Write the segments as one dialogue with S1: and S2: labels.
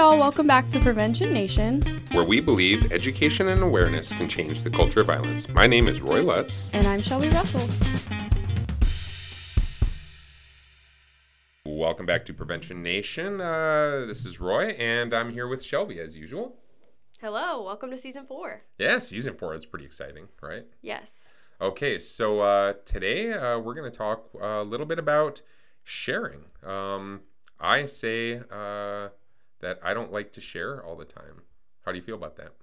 S1: y'all. Welcome back to Prevention Nation.
S2: where we believe education and awareness can change the culture of violence. My name is Roy Lutz.
S1: And I'm Shelby Russell.
S2: Welcome back to Prevention Nation. Uh, this is Roy, and I'm here with Shelby as usual.
S1: Hello. Welcome to season four.
S2: Yeah, season four is pretty exciting, right?
S1: Yes.
S2: Okay, so uh, today uh, we're going to talk a little bit about sharing. Um, I say uh, that I don't like to share all the time. How do you feel about that?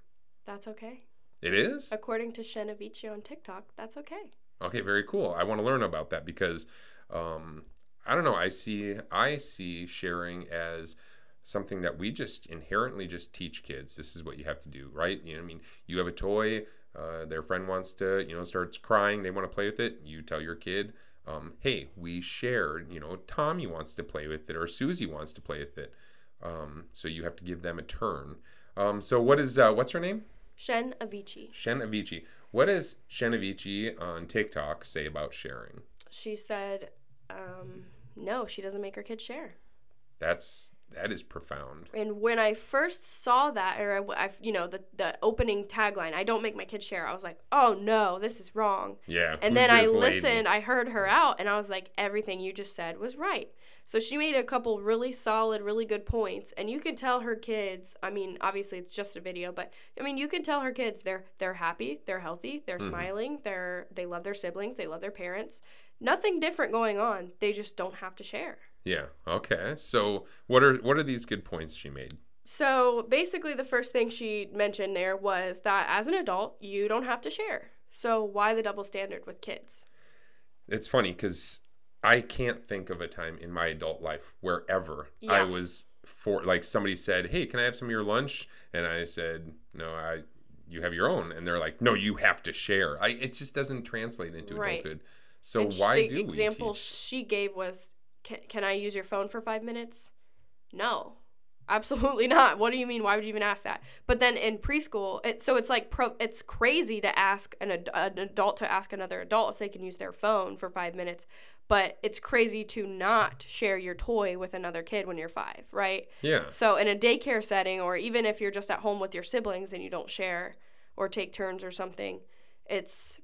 S1: That's okay.
S2: It is?
S1: According to Shenavici on TikTok, that's okay.
S2: Okay, very cool. I want to learn about that because um, I don't know. I see I see sharing as something that we just inherently just teach kids. This is what you have to do, right? You know, I mean, you have a toy. Uh, their friend wants to, you know, starts crying. They want to play with it. You tell your kid, um, "Hey, we shared." You know, Tommy wants to play with it, or Susie wants to play with it. Um, so you have to give them a turn. Um, so what is uh, what's her name?
S1: Shen Avicii.
S2: Shen Avicii. What does Shen Avicii on TikTok say about sharing?
S1: She said, um, no, she doesn't make her kids share.
S2: That's that is profound.
S1: And when I first saw that, or I, I- you know, the the opening tagline, "I don't make my kids share," I was like, "Oh no, this is wrong."
S2: Yeah.
S1: And then I
S2: lady?
S1: listened, I heard her out, and I was like, everything you just said was right. So she made a couple really solid, really good points, and you can tell her kids. I mean, obviously it's just a video, but I mean, you can tell her kids they're they're happy, they're healthy, they're
S2: Mhm.
S1: smiling, they're they love their siblings, they love their parents. Nothing different going on. They just don't have to share.
S2: Yeah. Okay. So what are what are these good points she made?
S1: So basically, the first thing she mentioned there was that as an adult, you don't have to share. So why the double standard with kids?
S2: It's funny because I can't think of a time in my adult life wherever I was for like somebody said, "Hey, can I have some of your lunch?" And I said, "No, I." You have your own, and they're like, "No, you have to share." I it just doesn't translate into
S1: Right.
S2: adulthood. So
S1: And
S2: why
S1: the
S2: do
S1: example she gave was can, can i use your phone for five minutes no absolutely not. What do you mean? Why would you even ask that? But then in preschool it, so it's like pro, it's crazy to ask an, ad, an adult to ask another adult if they can use their phone for five minutes but it's crazy to not share your toy with another kid when you're five right?
S2: Yeah.
S1: so in a daycare setting, or even if you're just at home with your siblings and you don't share or take turns or something, it's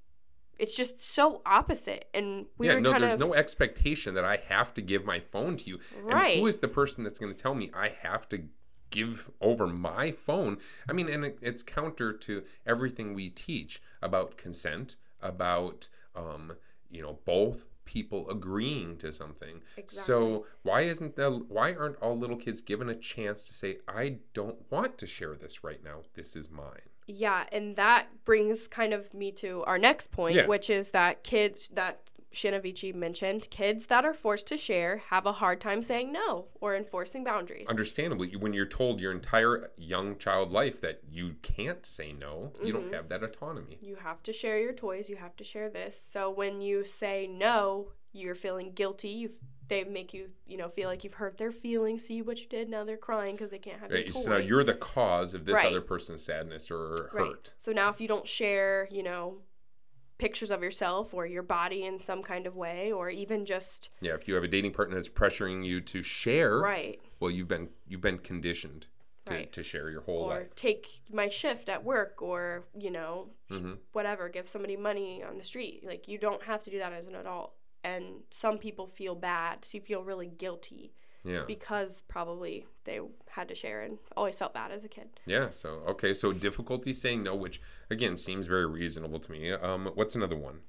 S1: it's just so opposite. And we
S2: yeah,
S1: were
S2: no,
S1: kind
S2: there's
S1: of
S2: no expectation that I have to give my phone to you.
S1: Right.
S2: And who is the person that's going to tell me I have to give over my phone? I mean, and it, it's counter to everything we teach about consent, about, um, you know, both people agreeing to something. Exactly. So why isn't the why aren't all little kids given a chance to say I don't want to share this right now. This is mine.
S1: Yeah, and that brings kind of me to our next point,
S2: Yeah.
S1: which is that kids that Shinavici mentioned, kids that are forced to share have a hard time saying no or enforcing boundaries.
S2: understandably when you're told your entire young child life that you can't say no you don't
S1: Mm-hmm.
S2: have that autonomy
S1: you have to share your toys you have to share this so when you say no you're feeling guilty you they make you you know feel like you've hurt their feelings see what you did now they're crying because they can't have
S2: Right,
S1: your
S2: so now you're the cause of this
S1: Right.
S2: other person's sadness or
S1: right.
S2: hurt.
S1: So now if you don't share you know pictures of yourself or your body in some kind of way or even just
S2: yeah if you have a dating partner that's pressuring you to share
S1: right.
S2: well you've been you've been conditioned to,
S1: Right.
S2: to share your whole
S1: or
S2: life.
S1: take my shift at work or you know
S2: Mhm.
S1: whatever give somebody money on the street. Like you don't have to do that as an adult and some people feel bad so you feel really guilty
S2: yeah.
S1: because probably they had to share and always felt bad as a kid.
S2: Yeah so okay so difficulty saying no which again seems very reasonable to me. Um what's another one?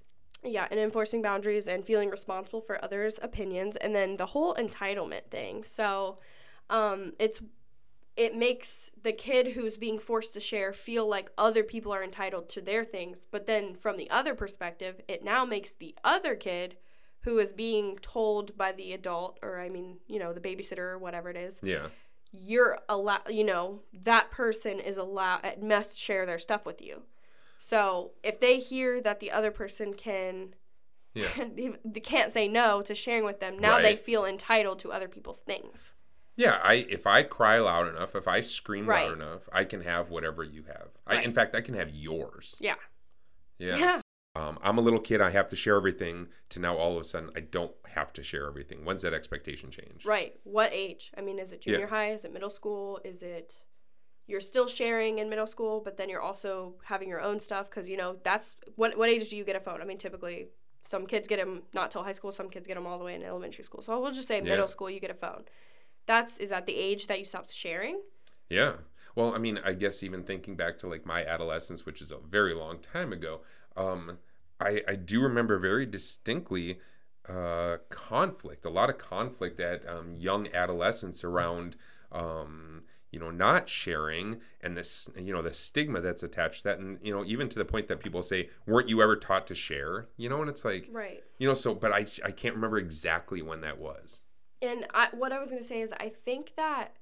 S1: Yeah and enforcing boundaries and feeling responsible for others opinions and then the whole entitlement thing. So um it's it makes the kid who's being forced to share feel like other people are entitled to their things but then from the other perspective it now makes the other kid who is being told by the adult or i mean you know the babysitter or whatever it is
S2: yeah
S1: you're allowed you know that person is allowed must share their stuff with you so if they hear that the other person can
S2: yeah
S1: they can't say no to sharing with them now they feel entitled to other people's things
S2: Yeah, I if I cry loud enough, if I scream
S1: Right.
S2: loud enough, I can have whatever you have. I, in fact, I can have yours.
S1: yeah
S2: Yeah.
S1: yeah
S2: um, I'm a little kid, I have to share everything, to now all of a sudden I don't have to share everything. When's that expectation change?
S1: Right. What age? I mean, is it junior
S2: Yeah.
S1: high? Is it middle school? Is it you're still sharing in middle school, but then you're also having your own stuff because you know that's what what age do you get a phone? I mean, typically some kids get them not till high school, some kids get them all the way in elementary school. So we'll just say
S2: Yeah.
S1: middle school, you get a phone. That's is that the age that you stop sharing?
S2: Yeah. Well, I mean, I guess even thinking back to like my adolescence, which is a very long time ago, um, I, I do remember very distinctly uh, conflict, a lot of conflict at um, young adolescents around, um, you know, not sharing and this, you know, the stigma that's attached to that. And, you know, even to the point that people say, weren't you ever taught to share? You know, and it's like,
S1: Right.
S2: you know, so, but I, I can't remember exactly when that was.
S1: And I, what I was going to say is, I think that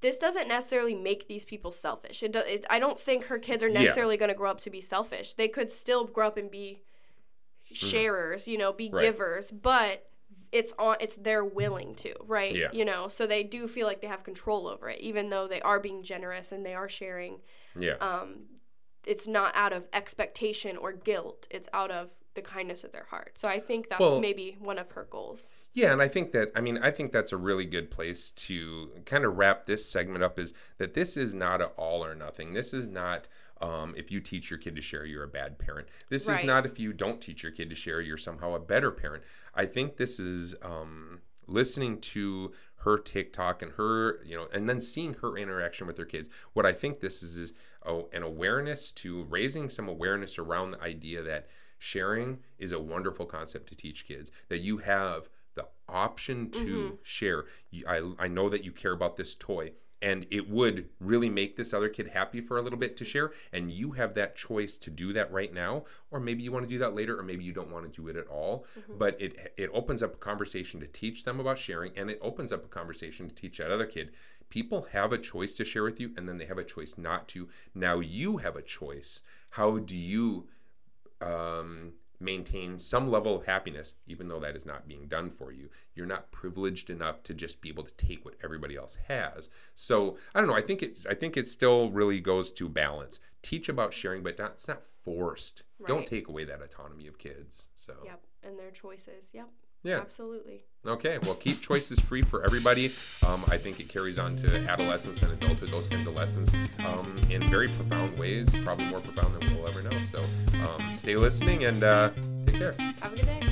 S1: this doesn't necessarily make these people selfish. It, do, it I don't think her kids are
S2: Yeah.
S1: necessarily going to grow up to be selfish. They could still grow up and be sharers, you know, be
S2: Mm-hmm. Right.
S1: givers, but it's on it's they're willing to, right?
S2: Yeah.
S1: You know, so they do feel like they have control over it, even though they are being generous and they are sharing.
S2: Yeah.
S1: Um, it's not out of expectation or guilt. It's out of the kindness of their heart. So I think that's
S2: Well-
S1: maybe one of her goals.
S2: Yeah, and I think that I mean I think that's a really good place to kind of wrap this segment up is that this is not an all or nothing. This is not um, if you teach your kid to share, you're a bad parent. This
S1: Right.
S2: is not if you don't teach your kid to share, you're somehow a better parent. I think this is um, listening to her TikTok and her, you know, and then seeing her interaction with her kids. What I think this is is oh, an awareness to raising some awareness around the idea that sharing is a wonderful concept to teach kids. That you have option to share. I, I know that you care about this toy and it would really make this other kid happy for a little bit to share and you have that choice to do that right now or maybe you want to do that later or maybe you don't want to do it at all. But it it opens up a conversation to teach them about sharing and it opens up a conversation to teach that other kid. People have a choice to share with you and then they have a choice not to. Now you have a choice. How do you um, maintain some level of happiness, even though that is not being done for you. You're not privileged enough to just be able to take what everybody else has. So I don't know. I think it's I think it still really goes to balance. Teach about sharing, but not, it's not forced. Don't take away that autonomy of kids. So
S1: Yep, and their choices. Yep.
S2: Yeah.
S1: Absolutely.
S2: Okay, well, keep choices free for everybody. Um, I think it carries on to adolescence and adulthood, those kinds of lessons um, in very profound ways, probably more profound than we'll ever know. So um, stay listening and uh, take care.
S1: Have a good day.